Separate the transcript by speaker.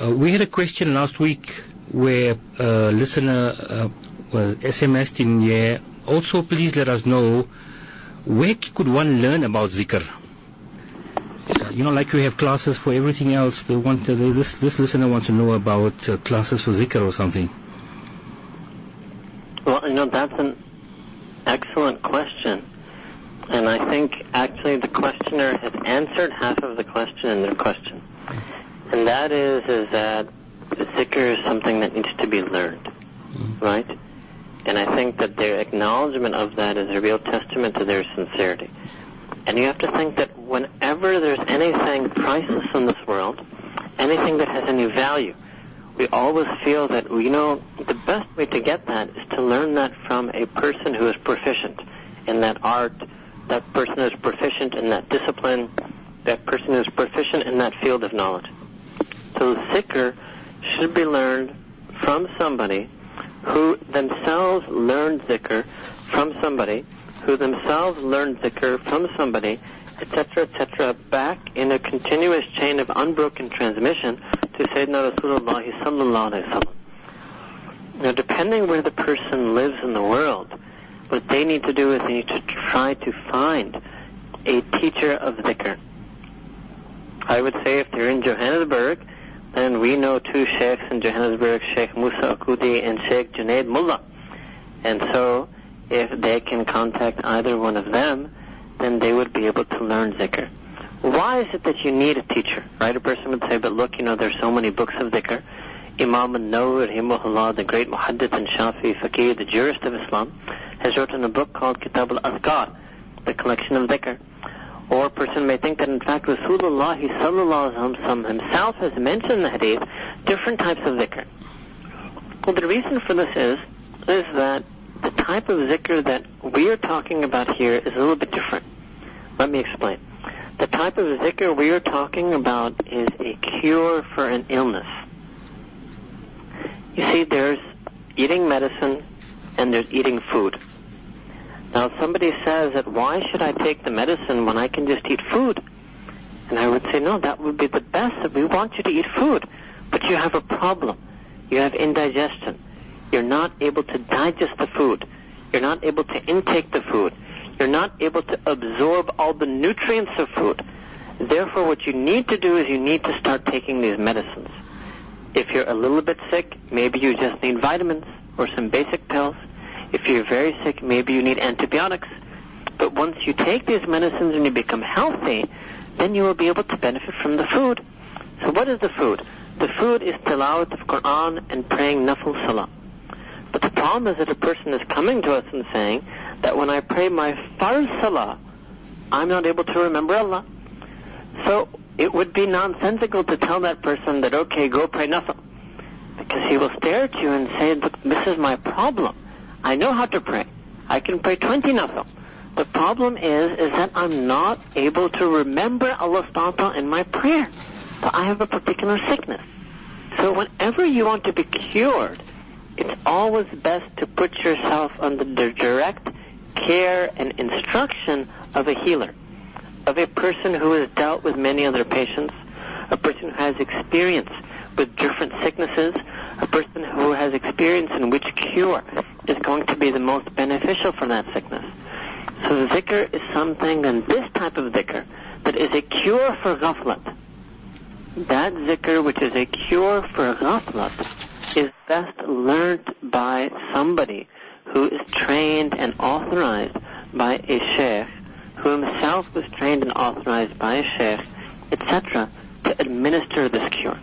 Speaker 1: Uh, we had a question last week where a listener uh, was SMSed in here. Also, please let us know where could one learn about zikr? Uh, you know, like you have classes for everything else. They want to, they, this this listener wants to know about uh, classes for zikr or something.
Speaker 2: Well, you know, that's an excellent question. And I think actually the questioner has answered half of the question in their question. And that is, is that zikr is something that needs to be learned, hmm. right? And I think that their acknowledgement of that is a real testament to their sincerity. And you have to think that whenever there's anything priceless in this world, anything that has any value, we always feel that, you know, the best way to get that is to learn that from a person who is proficient in that art, that person who is proficient in that discipline, that person who is proficient in that field of knowledge. So zikr should be learned from somebody who themselves learned zikr from somebody who themselves learned zikr from somebody, etc., etc., back in a continuous chain of unbroken transmission to Sayyidina Rasulullah sallallahu alayhi wa Now, depending where the person lives in the world, what they need to do is they need to try to find a teacher of zikr. I would say if they're in Johannesburg, then we know two sheikhs in Johannesburg, Sheikh Musa Akudi and Sheikh Junaid Mullah. And so, if they can contact either one of them, then they would be able to learn zikr. Why is it that you need a teacher? Right? A person would say, but look, you know, there's so many books of zikr. Imam rahimahullah, the great muhaddith and Shafi faqih, the jurist of Islam, has written a book called Kitab al-Azkar, the collection of dhikr. Or a person may think that in fact Rasulullah sallallahu himself has mentioned in the hadith different types of zikr. Well, the reason for this is, is that the type of zikr that we are talking about here is a little bit different. Let me explain. The type of zikr we are talking about is a cure for an illness. You see, there's eating medicine and there's eating food. Now, somebody says that why should I take the medicine when I can just eat food? And I would say, no, that would be the best. We want you to eat food, but you have a problem. You have indigestion. You're not able to digest the food. You're not able to intake the food. You're not able to absorb all the nutrients of food. Therefore, what you need to do is you need to start taking these medicines. If you're a little bit sick, maybe you just need vitamins or some basic pills. If you're very sick, maybe you need antibiotics. But once you take these medicines and you become healthy, then you will be able to benefit from the food. So what is the food? The food is tilawat of Quran and praying nafil salah. But the problem is that a person is coming to us and saying, that when I pray my farz salah, I'm not able to remember Allah. So it would be nonsensical to tell that person that, okay, go pray nafil. Because he will stare at you and say, look, this is my problem. I know how to pray. I can pray 20 nafil. The problem is, is that I'm not able to remember Allah subhanahu in my prayer. So I have a particular sickness. So whenever you want to be cured, it's always best to put yourself under the direct care and instruction of a healer, of a person who has dealt with many other patients, a person who has experience with different sicknesses, a person who has experience in which cure is going to be the most beneficial for that sickness. So the zikr is something, and this type of zikr, that is a cure for ghaflat. That zikr which is a cure for ghaflat is best learned by somebody who is trained and authorized by a sheikh, who himself was trained and authorized by a sheikh, etc., to administer this cure.